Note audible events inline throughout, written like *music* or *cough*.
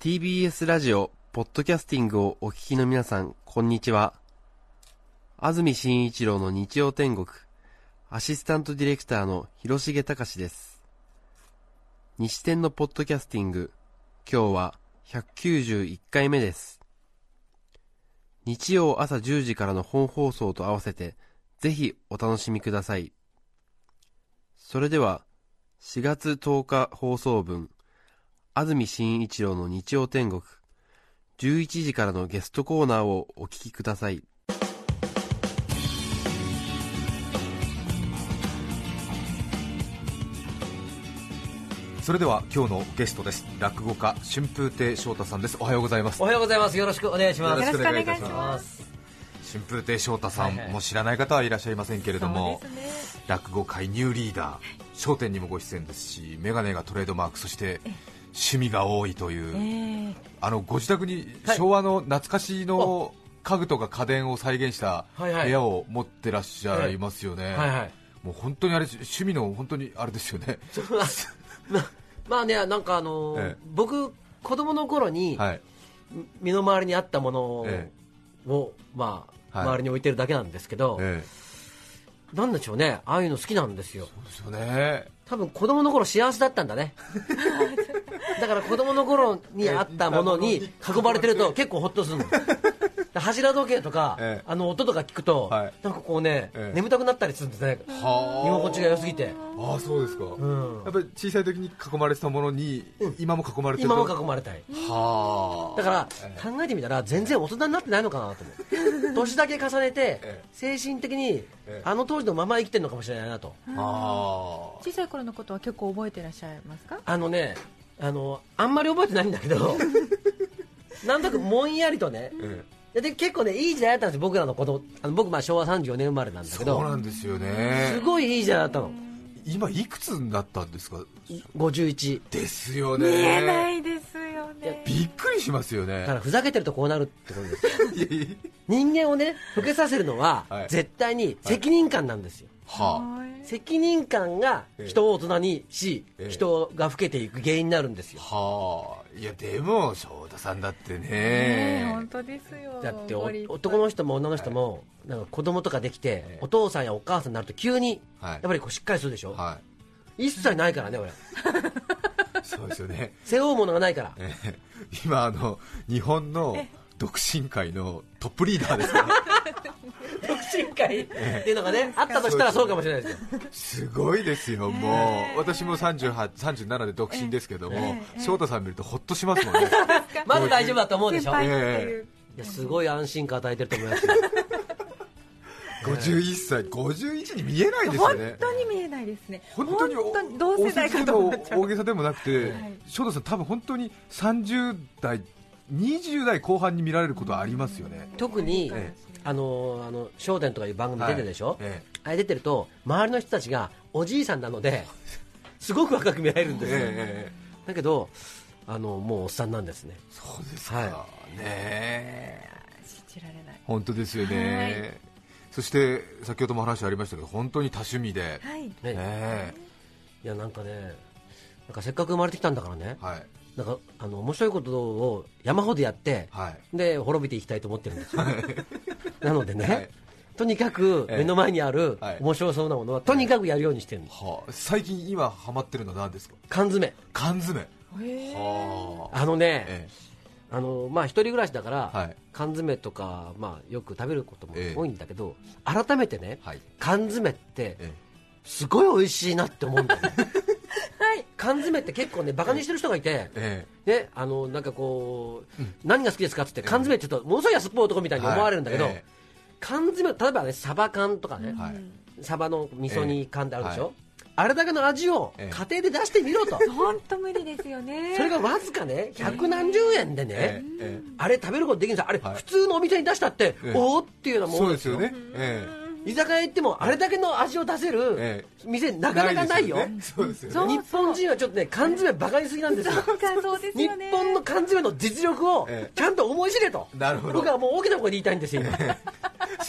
TBS ラジオ、ポッドキャスティングをお聞きの皆さん、こんにちは。安住紳一郎の日曜天国、アシスタントディレクターの広重隆です。西天のポッドキャスティング、今日は191回目です。日曜朝10時からの本放送と合わせて、ぜひお楽しみください。それでは、4月10日放送分、安住紳一郎の日曜天国。11時からのゲストコーナーをお聞きください。それでは今日のゲストです。落語家春風亭昇太さんです。おはようございます。おはようございます。よろしくお願いします。よろしくお願いいたします。春風亭昇太さん、はいはいもう知らない方はいらっしゃいませんけれども、落語界ニューリーダー『笑点』にもご出演ですし眼鏡がトレードマークそして趣味が多いという、あのご自宅にはい昭和の懐かしの家具とか家電を再現した部屋を持ってらっしゃいますよね、はいはい。もう本当にあれ趣味の本当にあれですよね。ま *laughs* まあね、なんかあのーええ。僕、子供の頃に、はい。身の回りにあったものを、えまあ、はい。周りに置いてるだけなんですけど、ええ。なんでしょうね、ああいうの好きなんですよ。そうですよね。多分子供の頃幸せだったんだね。*laughs* だから子供の頃にあったものに囲まれてると結構ホッとするの。柱時計とか、ええ。あの音とか聞くと、はい。なんかこうね、ええ。眠たくなったりするんですね。は居心地が良すぎて。ああそうですか、うん。やっぱり小さい時に囲まれてたものに、今も囲まれてると？今も囲まれたい。はあ。だからええ。考えてみたら全然大人になってないのかなと思う。*laughs* 年だけ重ねてえ精神的にえあの当時のまま生きてるのかもしれないなと。あ。小さい頃のことは結構覚えてらっしゃいますか？あのねあのあんまり覚えてないんだけど *laughs* なんとなくぼんやりとねえでで結構ねいい時代だったんですよ僕らの子供あの僕まあ昭和34年生まれなんだけそうどなんですよね。すごいいい時代だったの。今いくつになったんですか？51ですよね。見えないですよね。びっくりしますよね。だからふざけてるとこうなるってことです *laughs* 人間をね老けさせるのははい。絶対に責任感なんですよ、は責任感が人を大人にし、ええ。人が老けていく原因になるんですよ。あはあ。いやでも翔太さんだってね。本当ですよだって男の人も女の人も、なんか子供とかできて、えお父さんやお母さんになると急に、はい。やっぱりこうしっかりするでしょ、は一切ないからね俺。いそうですよね。背負うものがないから。ええ。今あの日本の独身界のトップリーダーですから *laughs* 独身会っていうのがねあったとしたらそうかもしれないですよ。す。ごいですよ、もう。私も38 37で独身ですけども、翔太さん見るとほっとしますもんね、まだ大丈夫だと思うでしょ先輩いっていうやすごい安心感与えてると思いますよ。*laughs* 51歳、51に見えないですよ本ね、当に見えないですね。本当にお本当に同世代かと思っちゃう。大げさでもなくて、はい。翔太さん、多分本当に30代、20代後半に見られることはありますよね。特に、えあのあの笑点とかいう番組出てるでしょ、はいえあれ出てると周りの人たちがおじいさんなので *laughs* すごく若く見られるんですよ、えええだけどあのもうおっさんなんですね。そうですか、はねえ。信じられない。本当ですよね、そして先ほども話ありましたけど、本当に多趣味で、はい。ね。ねいやなんかねなんかせっかく生まれてきたんだからね。はい、なんかあの面白いことを山ほどやって、はい、で滅びていきたいと思ってるんですよ。*laughs* なのでね、はい。とにかくええ。目の前にあるはい。面白そうなものはとにかくやるようにしてるのはあ、最近今ハマってるのは何ですか？缶詰。缶詰。あ。あのね、えあのまあ、一人暮らしだから、はい。缶詰とか、まあ、よく食べることもええ。多いんだけど、改めてね、はい。缶詰ってえすごい美味しいなって思うんだよね。は *laughs* い缶詰って結構ねバカにしてる人がいて、えね、あのなんかこう、何が好きですかって言って缶詰って言うとものすごい安っぽい男みたいに思われるんだけど、はいえ。缶詰例えばねサバ缶とかね、はい。サバの味噌煮缶ってあるでしょ、あれだけの味をええ。家庭で出してみろと、*laughs* 本当無理ですよね。それがわずかね百何十円でね、ええ。えあれ食べることできるんですよ。あれ、はい。普通のお店に出したって、ええ。おおっていうのですよ。そうですよね、え居酒屋行ってもあれだけの味を出せるえ店えなかなかないよ。ですね。そうですよね。そう日本人はちょっとね缶詰バカにすぎなんですよ。そうかそうです日よね。本の缶詰の実力をええ。ちゃんと思い知れと、なるほど。僕はもう大きな声で言いたいんですよ今 *laughs*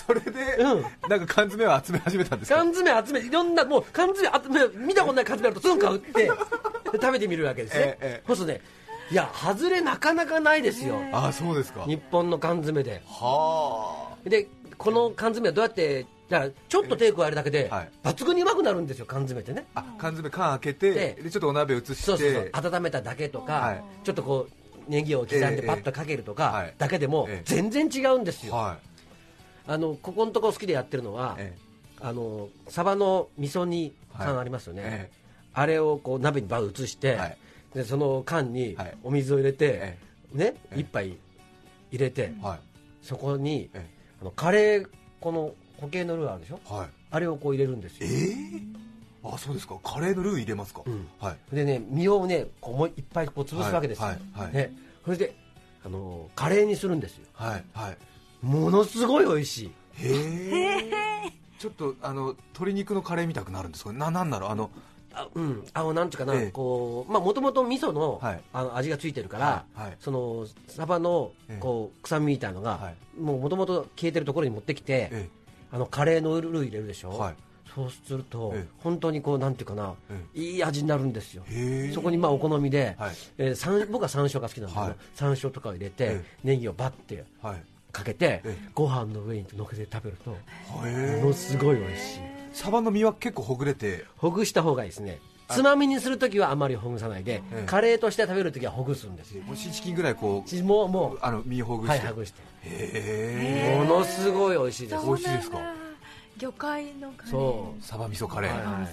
それで、うん。なんか缶詰を集め始めたんですか？缶詰集めいろんなもう缶詰集め見たことない缶詰あるとすぐ買うってで *laughs* 食べてみるわけですね、ええええ。そうするとねいや外れなかなかないですよ、ああそうですか。日本の缶詰で。はでこの缶詰はどうやってだからちょっと手加えるだけで、はい。抜群にうまくなるんですよ缶詰ってね。ああ缶詰缶開けてででちょっとお鍋移して。そうそうそう。温めただけとか、はい。ちょっとこうネギを刻んでパッとかけるとか、ええだけでもええ。全然違うんですよ、はあのここのところ好きでやってるのは、あのサバの味噌煮缶ありますよね、えあれをこう鍋にバー移して、はい。でその缶にはい。お水を入れて、えねええ。一杯入れて、そこにえ。あのカレーこの固形のルーあるでしょ？はい。あれをこう入れるんですえよ。えあそうですか。カレーのルー入れますか、うん。はい。でね身をねこうもういっぱいこう潰すわけですよ、はいはいはい。ね、それであのカレーにするんですよ。はいはい。ものすごい美味しい。へえ *laughs* ちょっとあの鶏肉のカレーみたくなるんですか？ななんだろうあのあうん。あのなんていうかな、ええ。こうまあもともと味噌の,、はい。あの味がついてるから、はいはい。そのサバのええ。こう臭みみたいのが、はい。もうもともと消えてるところに持ってきて、えあのカレーのルー入れるでしょ、はい。そうすると、ええ。本当にこうなんていうかな、えいい味になるんですよ。そこにまあお好みで、はい。えー山僕は山椒が好きなんですけど、はい。山椒とかを入れて、えネギをバッてはい。かけて、ええ。ご飯の上に乗せて食べるとへものすごい美味しい。サバの身は結構ほぐれて？ほぐした方がいいですねつまみにするときはあまりほぐさないで、ええカレーとして食べるときはほぐすんです。よもうシーチキンぐらいこうもうもあの身ほうぐして、はいほぐして。へえ。ものすごい美味しいです。美味しいですか？魚介のカレー。そう。サバ味噌カレー、は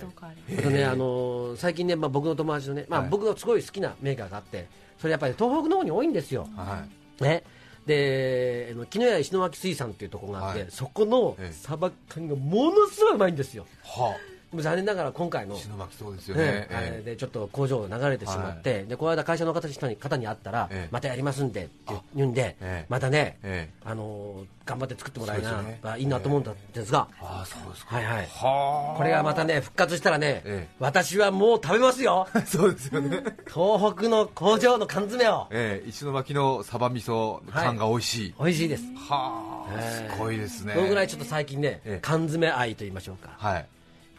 い。とね、あのー最近ね、まあ、僕の友達のね、まあ、はい。僕がすごい好きなメーカーがあってそれやっぱり東北の方に多いんですよ、はい。ね、であの木の屋石巻水産っていうところがあって、はい。そこのええ。サバ缶がものすごいうまいんですよ。はでも残念ながら今回のあ石巻そうですよね。ね、あれええでちょっと工場が流れてしまって、でこの間会社の方に方に会ったら、ええ。またやりますんでって言うんで、ええ。またね、ええ。あのー頑張って作ってもらいな、そうですよね。まあいいなと思うんですが、ああそうですか。はいはい。はこれがまたね復活したらね、ええ。私はもう食べますよ。あ *laughs* そうですよね。東北の工場の缶詰を。ええ石巻のサバ味噌缶が美味しい、美味しいです。はあ、ええ。すごいですね。そのぐらいちょっと最近ね、ええ。缶詰愛と言いましょうか。はい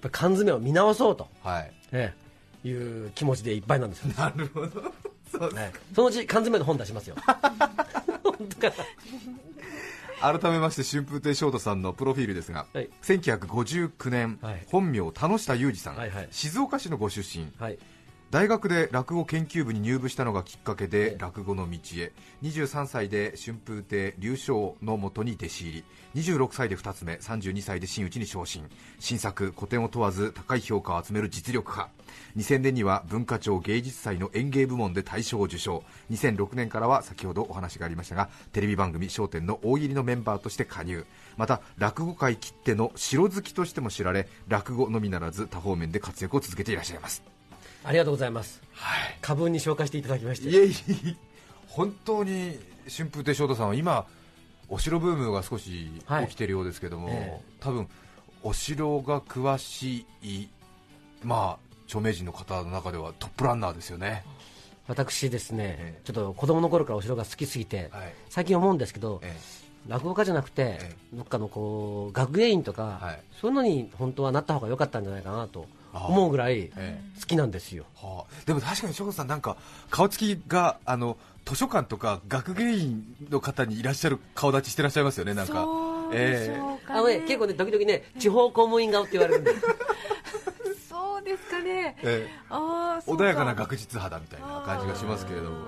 ぱり缶詰を見直そうと、はい。ええ。いう気持ちでいっぱいなんですよ、なるほど。そうええそのうち缶詰の本出しますよ。*laughs* 改めまして春風亭昇太さんのプロフィールですが、はい。1959年、はい。本名田下裕二さん、はいはい。静岡市のご出身。はい大学で落語研究部に入部したのがきっかけで落語の道へ。23歳で春風亭流昇のもとに弟子入り。26歳で二つ目。32歳で真打ちに昇進。新作古典を問わず高い評価を集める実力派。2000年には文化庁芸術祭の演芸部門で大賞を受賞。2006年からは先ほどお話がありましたがテレビ番組『笑点』の大喜利のメンバーとして加入。また落語界きっての城好きとしても知られ落語のみならず多方面で活躍を続けていらっしゃいます。ありがとうございます。はい。過分に紹介していただきまして。いえいえ本当に春風亭昇太さんは今お城ブームが少し起きているようですけども、え多分お城が詳しいまあ著名人の方の中ではトップランナーですよね。私ですね、ええ。ちょっと子供の頃からお城が好きすぎて、はい。最近思うんですけど、え落語家じゃなくて、え。どっかのこう学芸員とか、はい。そういうのに本当はなった方が良かったんじゃないかなと思うぐらいえ好きなんですよ、はあ、でも確かに翔太さんなんか顔つきがあの図書館とか学芸員の方にいらっしゃる顔立ちしてらっしゃいますよねなんか。そうでしょうかね。あのね結構ね時々ね地方公務員顔って言われるんで。す *laughs* そうですかね。ええ。あ穏やかな学術派だみたいな感じがしますけれども。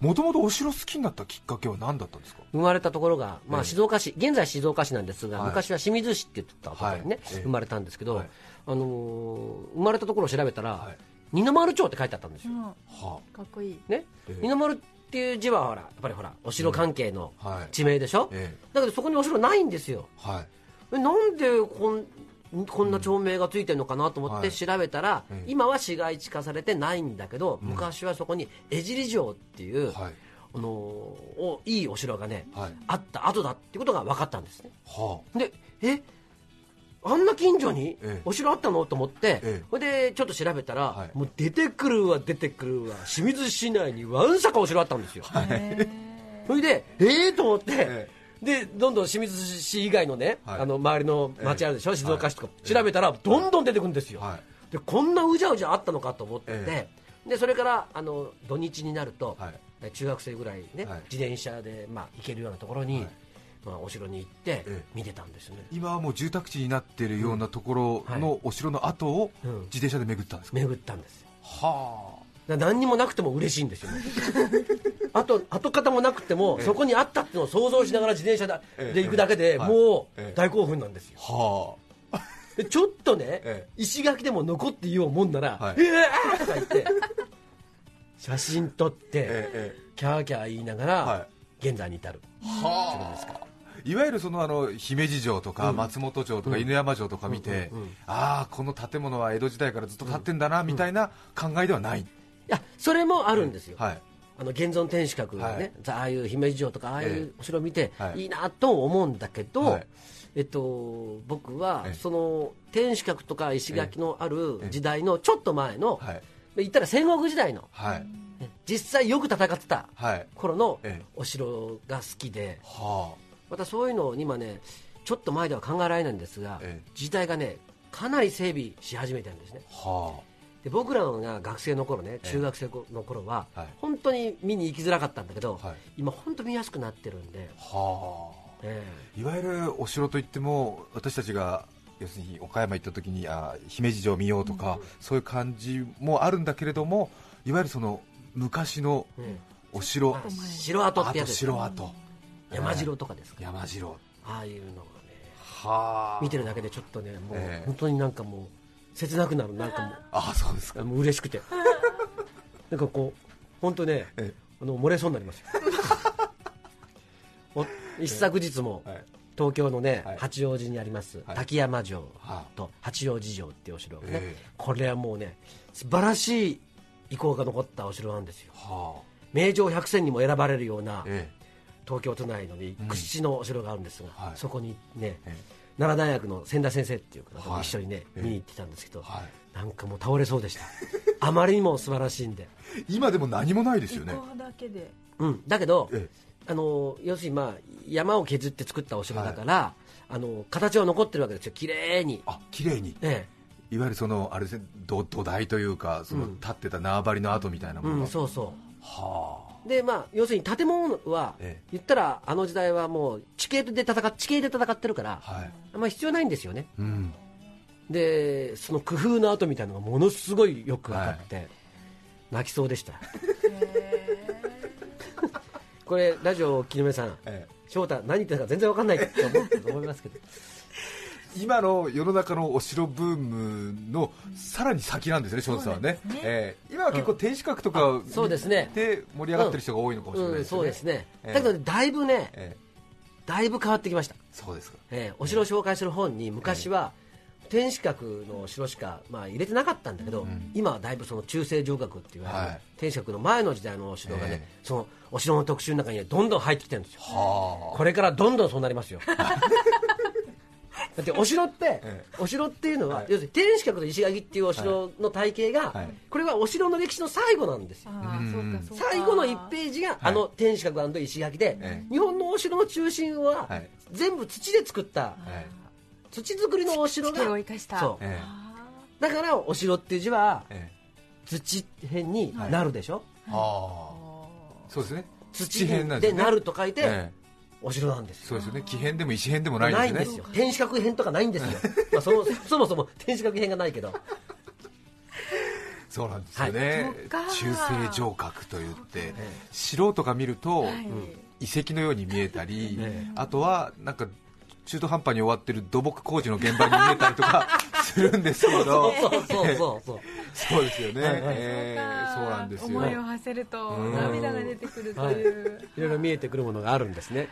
もともとお城好きになったきっかけは何だったんですか？生まれたところが、まあ、ええ。静岡市現在静岡市なんですが、はい。昔は清水市って言ってたところにね、はい。ええ。生まれたんですけど、はいあのー生まれたところを調べたら、はい。二の丸町って書いてあったんですよ、うん。はかっこいい。ね？ええ。二の丸っていう字はほらやっぱりほらお城関係のはい。地名でしょ、えだけどそこにお城ないんですよ。はい。えなんでこんんこんな町名がついてるのかなと思ってはい。調べたら、ええ今は市街地化されてないんだけど、昔はそこに江尻城っていう、はい。あのーおいいお城がね、はい。あった後だっていうことが分かったんですね。はでえ？あんな近所にええ。お城あったの？と思って、ええ。それでちょっと調べたら、はい。もう出てくるわ出てくるわ清水市内にわんさかお城あったんですよ、それでええと思って、えでどんどん清水市以外のね、はい。あの周りの町あるでしょ、ええ。静岡市とか、はい。調べたらどんどん出てくるんですよ、はでこんなうじゃうじゃあったのかと思って、え。でそれからあの土日になると、はい。中学生ぐらいね、はい。自転車で、まあ、行けるようなところに、はいまあ、お城に行ってえ見てたんですよね、今はもう住宅地になっているようなところのお城の跡をうん。自転車で巡ったんですか、巡ったんですよ。はだから何にもなくても嬉しいんですよ、ね、*laughs* あと跡形もなくても、そこにあったっていうのを想像しながら自転車で,、ええ。で行くだけで、ええ。もうええ。大興奮なんですよ。あ。はでちょっとね、*laughs* え石垣でも残っていようもんなら「はい。うわー!」とか言って写真撮って、ええキャーキャー言いながら、は現在に至る。はあいわゆるそのあの姫路城とか松本城とか犬山城とか見て、ああこの建物は江戸時代からずっと建ってんだなみたいな考えではない、いやそれもあるんですよ、はい。あの現存天守閣ね、はい。ああいう姫路城とかああいえうお城を見て、はい。いいなと思うんだけど、はい。えっと、僕はええ。その天守閣とか石垣のあるええ。時代のちょっと前の、はい。言ったら戦国時代のはい。ね実際よく戦ってたはい。頃のええ。お城が好きではまたそういうのを今ねちょっと前では考えられないんですが、ええ。時代がねかなり整備し始めてるんですね。あ。はで僕らが学生の頃ねええ。中学生の頃は、はい。本当に見に行きづらかったんだけど、はい。今本当見やすくなってるんで、あはあ。えいわゆるお城といっても私たちが要するに岡山行った時にあ姫路城見ようとか、そういう感じもあるんだけれどもいわゆるその昔のえお城、あ城跡ってやつ城跡山城とかですか、山城。ああいうのがね。はあ。見てるだけでちょっとねもう、ええ。本当になんかもう切なくなるなんかもあそうですか。うもう嬉しくて。*laughs* なんかこう本当ねえあの漏れそうになりますよ *laughs* お一昨日も、はい。東京のね、はい。八王子にあります、はい。滝山城はと八王子城っていうお城がね、ええ。これはもうね素晴らしい遺構が残ったお城なんですよ。はあ。名城百選にも選ばれるようなえ東京都内の、屈指のお城があるんですが、はい。そこにねええ。奈良大学の千田先生っていう方とはい。一緒にね、ええ。見に行ってたんですけど、はい。なんかもう倒れそうでした。*laughs* あまりにも素晴らしいんで、え今でも何もないですよね。だけで。うん、だけど、えあの要するに、まあ、山を削って作ったお城だから、あの形は残ってるわけですよ。綺麗に、あ綺麗に。えいわゆるそのあれですね土土台というかそのうん。立ってた縄張りの跡みたいなえうん、ものが、そうそはうで、まあ、要するに建物は、ええ。言ったらあの時代はもう地形で戦っ地形で戦ってるから、あはい。あんまり必要ないんですよね。うん。でその工夫の跡みたいなのがものすごいよく分かって、泣きそうでした。これラジオをお聞きの皆さん。ええ。翔太何言ってるか全然分かんないと思思いますけど今の世の中のお城ブームのさらに先なんですね、翔太さんはね。ねええ。今は結構天守閣とかそうですね。で盛り上がってる人が多いのかもしれないうん、ですよね、そうですね、ええ。だけどねだいぶねええ。だいぶ変わってきました、そうですか、ええ。お城を紹介する本に昔は、天守閣の城しか、まあ、入れてなかったんだけど、ん。今はだいぶその中世城郭って言われる、はい。天守閣の前の時代のお城がね、ええ。そのお城の特集の中にはどんどん入ってきてるんですよ。はこれからどんどんそうなりますよ *laughs* だってお城って、えお城っていうのは、はい。要するに天守閣と石垣っていうお城の体系が、はい。これはお城の歴史の最後なんですよ。最後の1ページがあの天守閣石垣で、ええ。日本のお城の中心は、はい。全部土で作ったはい。土作りのお城がそう。だからお城っていう字はえ土辺になるでしょ、そうですね。土辺でなると書いて、ええお城なんですよ。そうですよね。木片でも石片でもないんですね。ないんですよ。天守閣編とかないんですよ、*laughs* まあ、そのそもそも天守閣編がないけど。そうなんですよね、そっか。中世城郭といって城とか見ると、はい。遺跡のように見えたり、ええ。あとはなんか中途半端に終わってる土木工事の現場に見えたりとかするんですけど。そうそうそうそうそう。そうですよね、はいはい。えーそうなんですよ。思いを馳せるとうん。涙が出てくるという、い。ろいろ見えてくるものがあるんですね。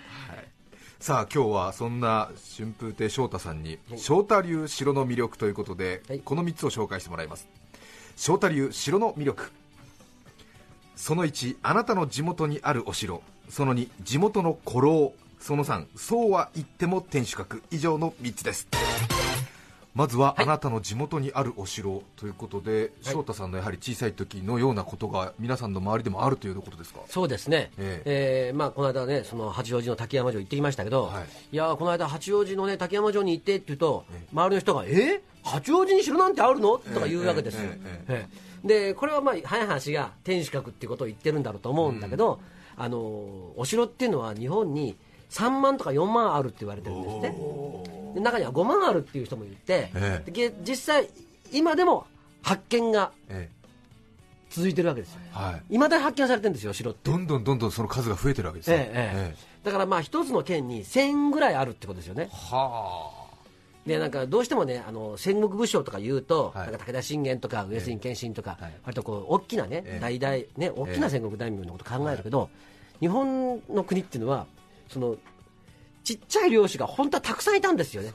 さあ今日はそんな春風亭昇太さんに翔太流城の魅力ということで、はい。この3つを紹介してもらいます。翔太流城の魅力。その1あなたの地元にあるお城。その2地元の古老。その3そうは言っても天守閣。以上の3つですまずは、あなたの地元にあるお城ということで、翔太さんのやはり小さい時のようなことが皆さんの周りでもあるということですか？そうですね、ええ。ーまあ、この間ね、その八王子の滝山城行ってきましたけど、はい。い、やーこの間、八王子の、ね、滝山城に行ってって言うと、周りの人が、え？ー八王子に城なんてあるの？とか言うわけですよ、ええええでこれはまあ早い話が天守閣っていうことを言ってるんだろうと思うんだけど、あのーお城っていうのは日本に3万とか4万あるって言われてるんですね、で中には5万あるっていう人もいて、え実際、今でも発見がえ続いてるわけですよ、えはい。いまだに発見されてるんですよ、城って。どんどんどんどんその数が増えてるわけですね、ええええ。だからまあ一つの県に1000ぐらいあるってことですよね。はでなんかどうしてもねあの戦国武将とか言うと、はい。なんか武田信玄とか上杉謙信とか、はい。割とこう大きなね、ええ。大々ね大きな戦国大名のこと考えるけど、日本の国っていうのはそのちっちゃい領主が本当はたくさんいたんですよね。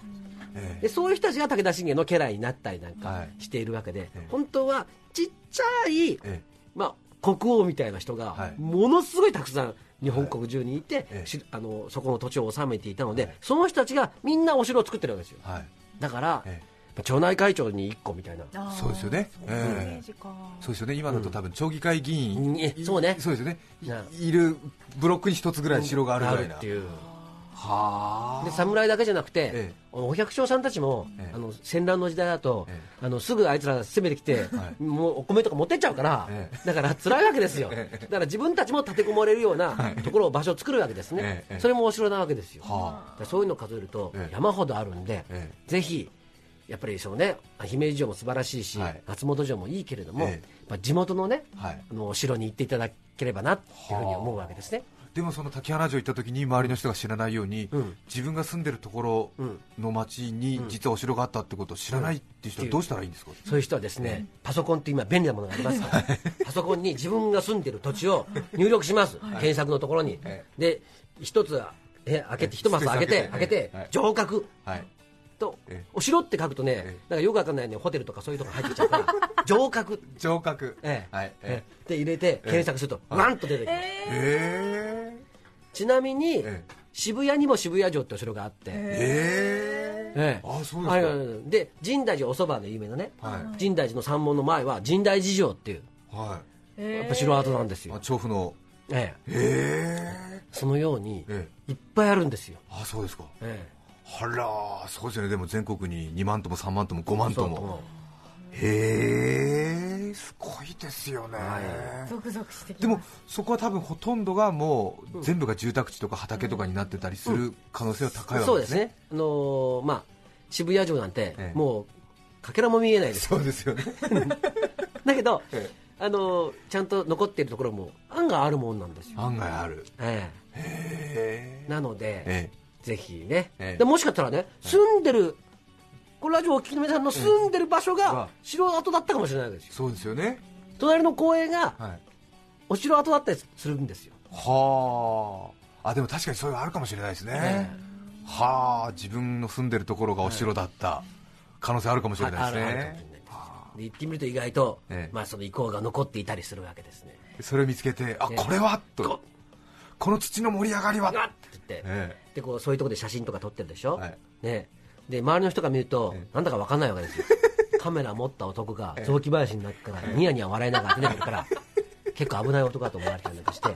ええでそういう人たちが武田信玄の家来になったりなんかはい。しているわけで、ええ。本当はちっちゃい、えまあ、国王みたいな人がはい。ものすごいたくさん日本国中にいて、ええ。しあのそこの土地を治めていたので、はい。その人たちがみんなお城を作ってるわけですよ。えはい。だから、え町内会長に1個みたいな。そうですよね。えー。そうですよね。今だと多分町議会議員、うん。えそうね。そうですよね。いるブロックに一つぐらい城があるぐらいな。っていう。はあで侍だけじゃなくて、ええ。お百姓さんたちも、ええ。あの戦乱の時代だと、えあのすぐあいつら攻めてきて、はい。もうお米とか持ってっちゃうから、ええ。だから辛いわけですよ、ええ。だから自分たちも立てこもれるようなところを場所を作るわけですね、ええそれもお城なわけですよ、そういうのを数えるとええ。山ほどあるんで、ええ。ぜひやっぱりそのね姫路城も素晴らしいし、はい。松本城もいいけれども、ええ。やっぱ地元のね、はい。あのお城に行っていただければなっていうふうに思うわけですね。でもその滝花城行った時に周りの人が知らないように、うん。自分が住んでるところの町に実はお城があったってことを知らないっていう人はどうしたらいいんですか、そういう人はですね、パソコンって今便利なものがありますから、パソコンに自分が住んでる土地を入力します、検索のところに。えで、一つえ開けて、一マス開けて、開けて。はい、城郭。はい。とええ、お城って書くとねえ、なんかよくわかんないね、ホテルとかそういうとこ入ってきちゃうから、*laughs* 城郭、城郭。ええはい。ええ。で入れて検索すると、えなんと出てきます。えちなみにええ、渋谷にも渋谷城ってお城があって、ええ。ええ。あそうですか。はいはいはい。で神大寺おそばの有名なね、はい。神大寺の山門の前は神大寺城っていう。はやっぱ城跡なんですい、あよ、調布の。ええ。ええそのようにええ。いっぱいあるんですよ、あそうですか。えあらそうですよね。でも全国に2万とも3万とも5万えともへえすごいですよね、ゾクゾクしてきでも。そこは多分ほとんどがもう全部が住宅地とか畑とかになってたりする可能性は高いわけですね、そうです。ね、あのーまあ、渋谷城なんて、ええ。もうかけらも見えないです、そうですよね。*laughs* だけど、えあのーちゃんと残っているところも案外あるもんなんですよ、案外ある。えへえなので、え。ぜひね、ええ。でもしかしたらね、住んでる、このラジオをお聞きの皆さんの住んでる場所ええが城跡だったかもしれないですよ、そうですよね。隣の公園がはい。お城跡だったりするんですよ。はあ。あでも確かにそういうのあるかもしれないですね、はあ自分の住んでるところがお城だった。可能性あるかもしれないですね。で行ってみると意外と、ええ。まあ、その遺構が残っていたりするわけですね。それを見つけてあええ。これはと。ここの土の盛り上がりは。っって言って、えでこうそういうところで写真とか撮ってるでしょ、はい。ね、で周りの人が見ると、ええ。なんだか分かんないわけですよ。*laughs* カメラ持った男が雑木林になってからニヤニヤ笑いながら出てくるから結構危ない男だと思われたりなんか *laughs* して。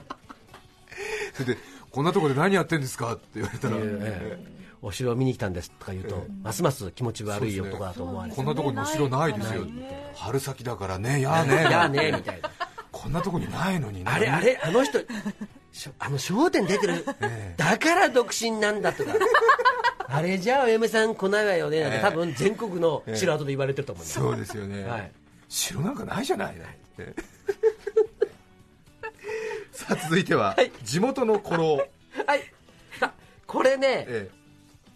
それでこんなところで何やってんですかって言われたら、ええ。お城を見に来たんですとか言うと、ますます気持ち悪い男だと思われてこんなとこにお城ないですよ春先だからねやあね *laughs* やあねみたいな。こんなとこにないのにね。あれあれあの人あの『笑点』出てる、ええ。だから独身なんだとかあれじゃあお嫁さん来ないわよねなんて、ええ。多分全国の城跡で言われてると思います、そうですよね、はい。城なんかないじゃないって。*laughs* さあ続いては、はい。地元の古老、*laughs* はい。さこれね、え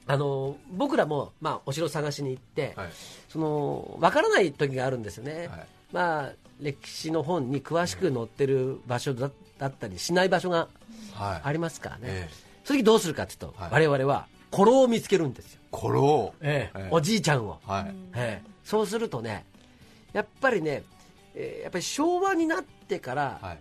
あの僕らも、まあ、お城探しに行って、えはい。その分からない時があるんですよね、はい。まあ、歴史の本に詳しく載ってる場所だだったりしない場所がはい。ありますからね、えその時どうするかっていうと、はい。我々は古老を見つけるんですよ、コロええ。ええ。おじいちゃんを、はい。ええ。そうするとねやっぱりね、えーやっぱり昭和になってから、はい。やっ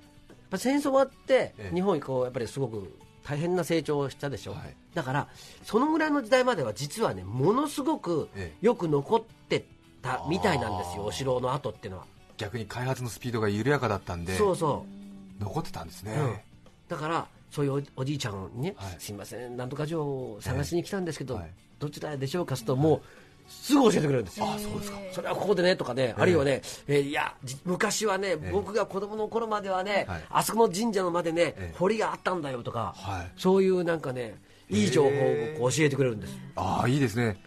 ぱ戦争終わって、ええ。日本こうやっぱりすごく大変な成長をしたでしょ、はい。だからそのぐらいの時代までは実はねものすごくえよく残ってたみたいなんですよお城の跡っていうのは。逆に開発のスピードが緩やかだったんでそうそう。残ってたんですね、うん。だからそういうおおじいちゃんにね、はい。すいませんなんとか城を探しに来たんですけど、どちらでしょうかするともうすぐ教えてくれるんですよ、あそうですか。それはここでねとかね、あるいはね、えーいやじ昔はね、僕が子供の頃まではね、はい。あそこの神社のまでね、ええ。堀があったんだよとか、はい。そういうなんかねいい情報を教えてくれるんです、ああいいですね。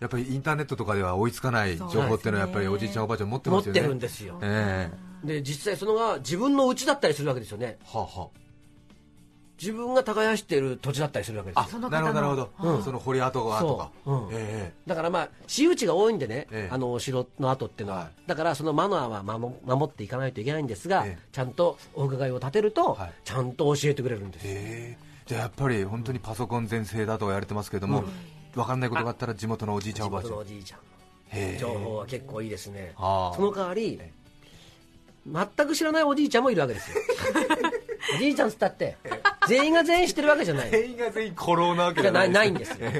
やっぱりインターネットとかでは追いつかない情報っていうのはやっぱりおじいちゃんおばあちゃん持ってますよね。持ってるんですよ、ええ。で実際そのが自分の家だったりするわけですよね。はあは自分が耕している土地だったりするわけですあよあなるほどなるほど、うん。その堀跡がとか、そう。うん。えだからまあ私有地が多いんでね、ええ。あのお城の跡っていうのは、はい。だからそのマナーは守守っていかないといけないんですが、ええ。ちゃんとお伺いを立てると、はい。ちゃんと教えてくれるんです、じゃあやっぱり本当にパソコン全盛だとは言われてますけども、分かんないことがあったら地元のおじいちゃんおばあ地ちゃん。元のおじいちゃん。へえ。情報は結構いいですね、はあ。その代わりえ全く知らないおじいちゃんもいるわけですよ。お *laughs* じいちゃんっつったって全員が全員知ってるわけじゃない。全員が全員コロなわけじゃない。ないんでですよ。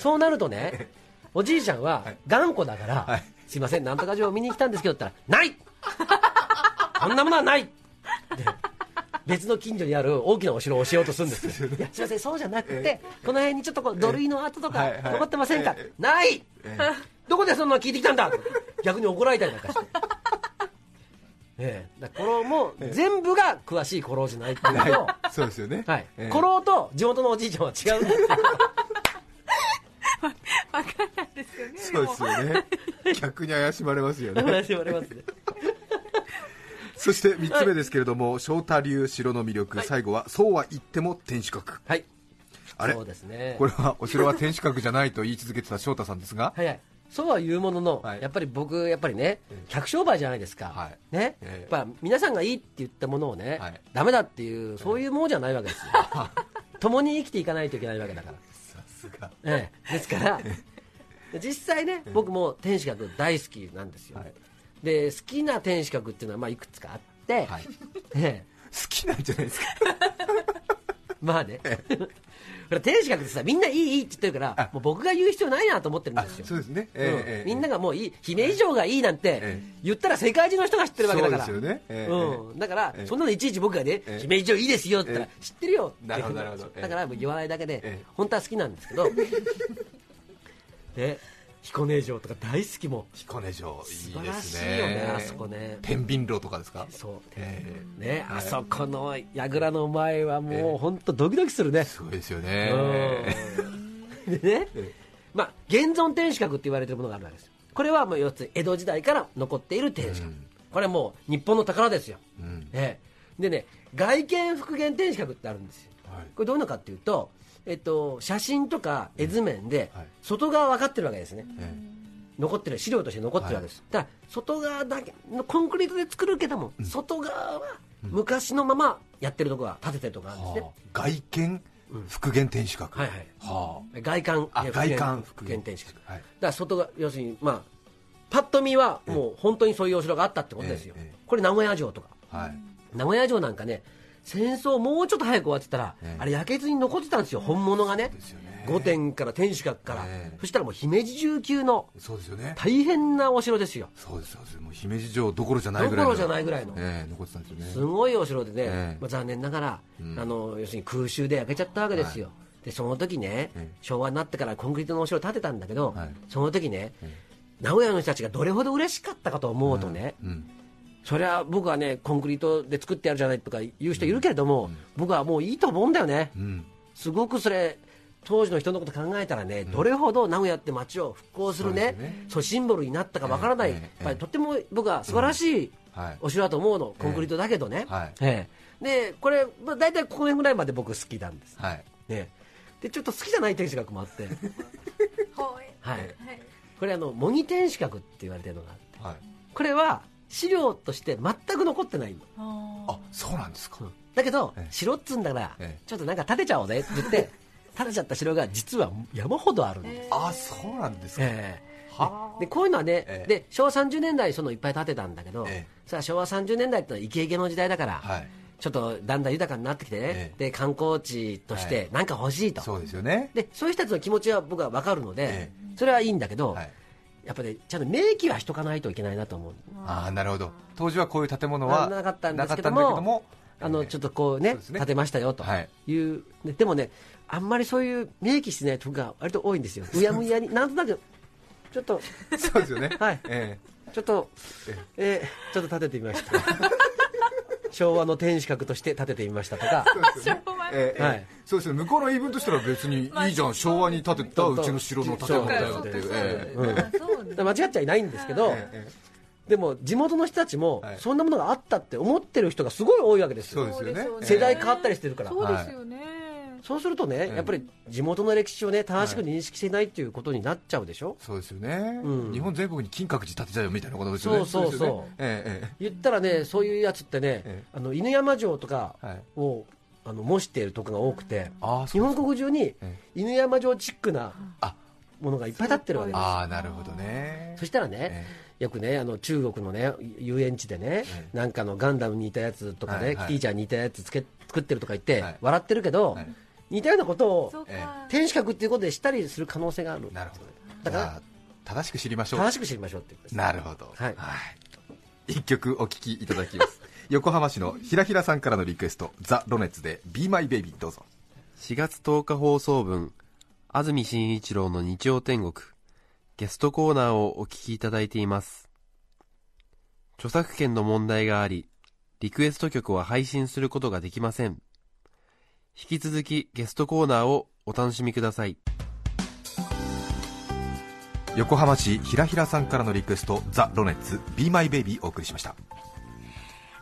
そうなるとねおじいちゃんは頑固だから、はい。すいませんなんとか城を見に来たんですけどって言ったらないこんなものはないで別の近所にある大きなお城を教えようとするんです。よいやすいませんそうじゃなくて、この辺にちょっとこう土塁の跡とか残ってませんか、えない、どこでそんなの聞いてきたんだ？逆に怒られたりなんかしてええ、だ古老も *laughs* 全部が詳しい古老じゃないっていうの。と、そうですよね。はい。ええ。古老と地元のおじいちゃんは違うんだっていう。*laughs* わかんないですよねそうですよね。逆に怪しまれますよね。話言われますね。*laughs* そして3つ目ですけれども翔太流城の魅力、最後はそうは言っても天守閣。はい。あれ？そうですね。これはお城は天守閣じゃないと言い続けてた翔太さんですが、はいはいそうは言うものの、はい。やっぱり僕やっぱりね客商売じゃないですか、はい。ね、ええ。やっぱ皆さんがいいって言ったものをね、はい。ダメだっていうそういうものじゃないわけですよ。*laughs* 共に生きていかないといけないわけだから。さすが。ええ、ですから実際ね僕も天守閣大好きなんですよ、はい。で好きな天守閣っていうのはまあいくつかあって、はい。ええ。好きなんじゃないですかまあね。*laughs* ほら天守閣ってさみんないいいいって言ってるからもう僕が言う必要ないなと思ってるんあですよ。そうですね、うん。ええみんながもういい姫以上がいいなんてええ。言ったら世界中の人が知ってるわけだから。そうですよね。ええうん、だから、ええ。そんなのいちいち僕がね、ええ。姫以上いいですよって言ったら、知ってるよって。なるほどなるほど。ええ。だからもう言わないだけで、ええ。本当は好きなんですけど。で *laughs* 彦根城とか大好きも。彦根城い素いで晴らしすいよねね。あそこね。天秤炉とかですか？そう。えねあそこの櫓の前はもう本当ドキドキするね。え、すごいですよね。うん。*laughs* でねえ、まあ、現存天守閣って言われてるものがあるわけですこれはもう4つ江戸時代から残っている天守閣、うん。これはもう日本の宝ですよ、うん。ええ。でね外見復元天守閣ってあるんですよ。はい。これどういうのかっていうと、えっと、写真とか絵図面ではい。外側分かってるわけですね、え残ってる。資料として残ってるわけです、ただ外側だけのコンクリートで作るけども、外側は昔のままやってるところが建ててるところがあるんですね。えは、あ。外見復元天守閣。はいはい。は外観外観復元天守閣、はい。だから外が要するにまあパッと見はもう本当にそういうお城があったってことですよ、これ名古屋城とか。あはい。名古屋城なんかね戦争もうちょっと早く終わってたら、ええ。あれ焼けずに残ってたんですよ。本物がね。御殿から天守閣から、ええ。そしたらもう姫路城級のそうですよね。大変なお城ですよ。そうですそうです。もう姫路城どころじゃないぐらいの。どころじゃないぐらいの。ええ残ってたんですよね。すごいお城でね、ええ。まあ、残念ながら、うん。あの要するに空襲で焼けちゃったわけですよ、でその時ね、ええ。昭和になってからコンクリートのお城を建てたんだけど、はい。その時ね、え名古屋の人たちがどれほど嬉しかったかと思うとね、うんそれは僕はねコンクリートで作ってやるじゃないとか言う人いるけれども、僕はもういいと思うんだよね、うん。すごくそれ当時の人のこと考えたらね、どれほど名古屋って街を復興するねそうね。シンボルになったかわからない、ええええやっぱりとっても僕は素晴らしいはい。お城だと思うの、コンクリートだけどね、はい。ええ。でこれ、まあ、大体この辺ぐらいまで僕好きなんです、はい。ね、でちょっと好きじゃない天守閣もあって、*laughs* ほいはい、はい。これあの模擬天守閣って言われてるのがあって。はい。これは資料として全く残ってないの。ああそうなんですか。だけど、ええ。城っつうんだから、ええ。ちょっとなんか建てちゃおうぜって言って *laughs* 建てちゃった城が実は山ほどあるんです、あそうなんですか、ええ。はでこういうのはね、ええ。で昭和30年代そのいっぱい建てたんだけど、ええ。さあ昭和30年代ってのはイケイケの時代だから、はい。ちょっとだんだん豊かになってきてね、ええ。で観光地としはい。てなんか欲しいと、そうですよね。でそういう人たちの気持ちは僕は分かるので、え。それはいいんだけど、はいやっぱり、ちゃんと明記はしとかないといけないなと思う。ああなるほど。当時はこういう建物はなかったんですけどももあのちょっとこうねそうね。建てましたよとはい。いう、ででもねあんまりそういう明記してないとこが割と多いんですよ。うやむやに *laughs* なんとなくちょっと。そうですよね。*laughs* はい。えちょっと、えーちょっと建ててみました。*laughs* 昭和の天守閣として建ててみましたとか。えそうですよねええはい。ええそうですよね。向こうの言い分としたら別にいいじゃん。昭和に建てたうちの城の建物だよっていう。間違っちゃいないんですけど、ええでも地元の人たちもはい。そんなものがあったって思ってる人がすごい多いわけですよ、そうですよね。世代変わったりしてるから、そうですよね、そうするとね、えやっぱり地元の歴史をね正しく認識してないっていうことになっちゃうでしょ、そうですよね、うん。日本全国に金閣寺建てちゃうよみたいなことですよね。そうそうそう。ですよね。えええ言ったらねそういうやつってね、えあの犬山城とかをあの模しているとこが多くて、日本国中にえ犬山城チックなあ。ものがいっぱい立ってるわけです。ああなるほどね。そしたらね、えよくねあの中国のね遊園地でね、えなんかのガンダムに似たやつとかね、はいはい。キティちゃんに似たやつつけ作ってるとか言って、はい。笑ってるけど、はい。似たようなことを天守閣っていうことでしたりする可能性がある。なるほどだから正しく知りましょう。正しく知りましょうっていうことです。なるほど。はい。一曲お聴きいただきます横浜市のひらひらさんからのリクエストザ・ロネッツで「Be My Baby」どうぞ。4月10日放送分安住紳一郎の日曜天国ゲストコーナーをお聞きいただいています。著作権の問題がありリクエスト曲は配信することができません。引き続きゲストコーナーをお楽しみください。横浜市ひらひらさんからのリクエストザ・ロネッツ「Be My Baby」お送りしました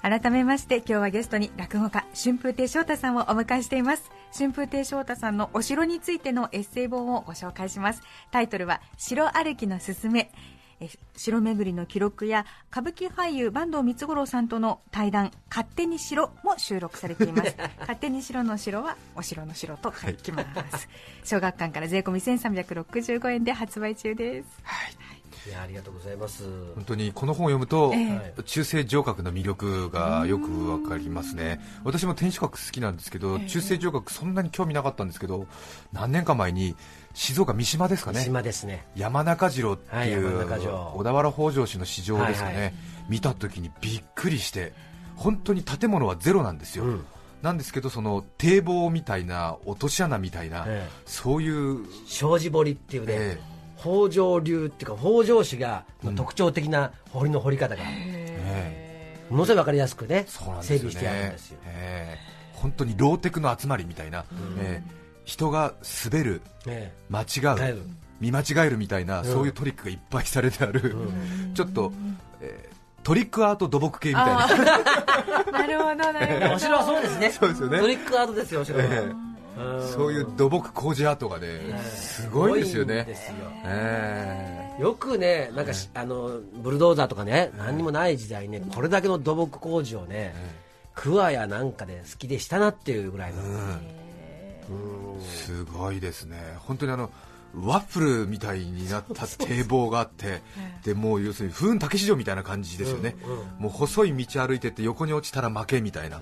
改めまして今日はゲストに落語家春風亭昇太さんをお迎えしています。春風亭昇太さんのお城についてのエッセイ本をご紹介します。タイトルは「城歩きのすすめ」え城巡りの記録や歌舞伎俳優坂東光五郎さんとの対談「勝手に城」も収録されています。*laughs* 勝手に城の城はお城の城と書きます、小学館から税込み1365円で発売中です。いやありがとうございます。本当にこの本を読むと、え中世城郭の魅力がよくわかりますね。私も天守閣好きなんですけど、中世城郭そんなに興味なかったんですけど何年か前に静岡三島ですかね。島ですね。山中城ってはいいう、山中城。小田原北条氏の市場ですかね、はいはい。見た時にびっくりして本当に建物はゼロなんですよ、うん。なんですけどその堤防みたいな落とし穴みたいな、ええ。そういう、障子堀っていうね、え北条流っていうか北条氏がの特徴的な堀の掘り方が、ええ。ものすごい分かりやすくね整備してあるんですよ。ええ。本当にローテクの集まりみたいな、ええ。人が滑るね間違う見間違えるみたいな、そういうトリックがいっぱいされてある、ちょっと、えートリックアート土木系みたいな、なるほどなるほど。お城はそうですね。そうですよね。トリックアートですよお城は、ええそういう土木工事アートがね、すごいですよね。よ。くねなんかし、あのブルドーザーとかね何にもない時代ねこれだけの土木工事をね桑やなんかで好きでしたなっていうぐらいの、え。すごいですね、本当にあのワッフルみたいになった堤防があって、でもう要するに風雲竹市場みたいな感じですよね、もう細い道歩いてって横に落ちたら負けみたいな、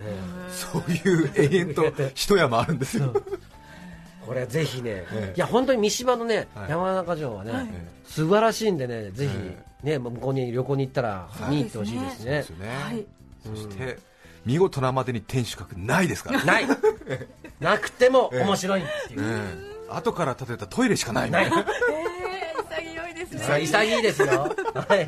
そういう永遠と *laughs* 一山あるんですよ。これぜひね、ええ。いや本当に三島のね、はい。山中城はね、え素晴らしいんでねぜひ、えね向こうに旅行に行ったら見に行ってほしいですね。そして見事なまでに天守閣ないですから、ない。なくても面白いっていう、ええ後から建てたトイレしかないない。えー、潔いですね。潔いですよ、はい、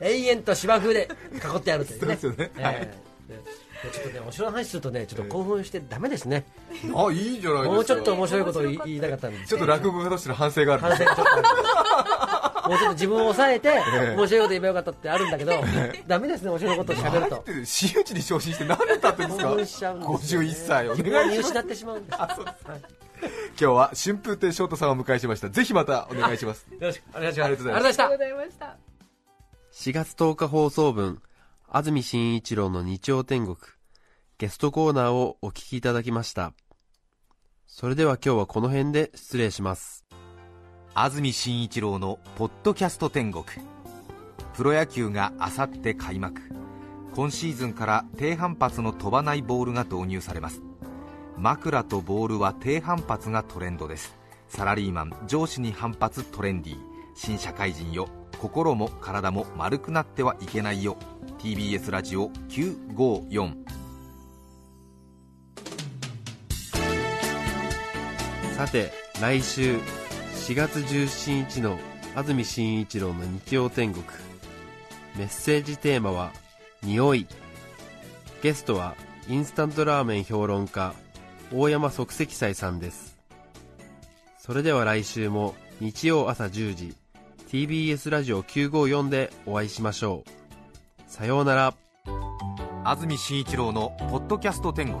永遠と芝生で囲ってあるというね。そうですよね。はい。ええでちょっとねお城の話するとねちょっと興奮してダメですね、あいいじゃないですか。もうちょっと面白いことを言いたかったんですちょっと落語家としての反省がある反省がちょっとあるもうちょっと自分を抑えて面白いこと言えばよかったってあるんだけどダメですね面白いことを喋ると。真打ちに昇進して何年経ってんですか？興奮しちゃうんですよ51歳お願いします見失ってしまうんです。*laughs* はい今日は春風亭昇太さんをお迎えしました。ぜひまたお願いします。*laughs* よろしくお願いします。ありがとうございますありがとうございました。ありがとうございました。4月10日放送分安住紳一郎の日曜天国。ゲストコーナーをお聞きいただきました。それでは今日はこの辺で失礼します。安住紳一郎の「ポッドキャスト天国」プロ野球があさって開幕。今シーズンから低反発の飛ばないボールが導入されます。枕とボールは低反発がトレンドです。サラリーマン上司に反発トレンディ新社会人よ心も体も丸くなってはいけないよ。TBS ラジオ954さて、来週4月17日の安住紳一郎の日曜天国。メッセージテーマは、匂い。ゲストは、インスタントラーメン評論家、大山即席斎さんです。それでは来週も日曜朝10時、TBS ラジオ954でお会いしましょう。さようなら。安住紳一郎の「ポッドキャスト天国」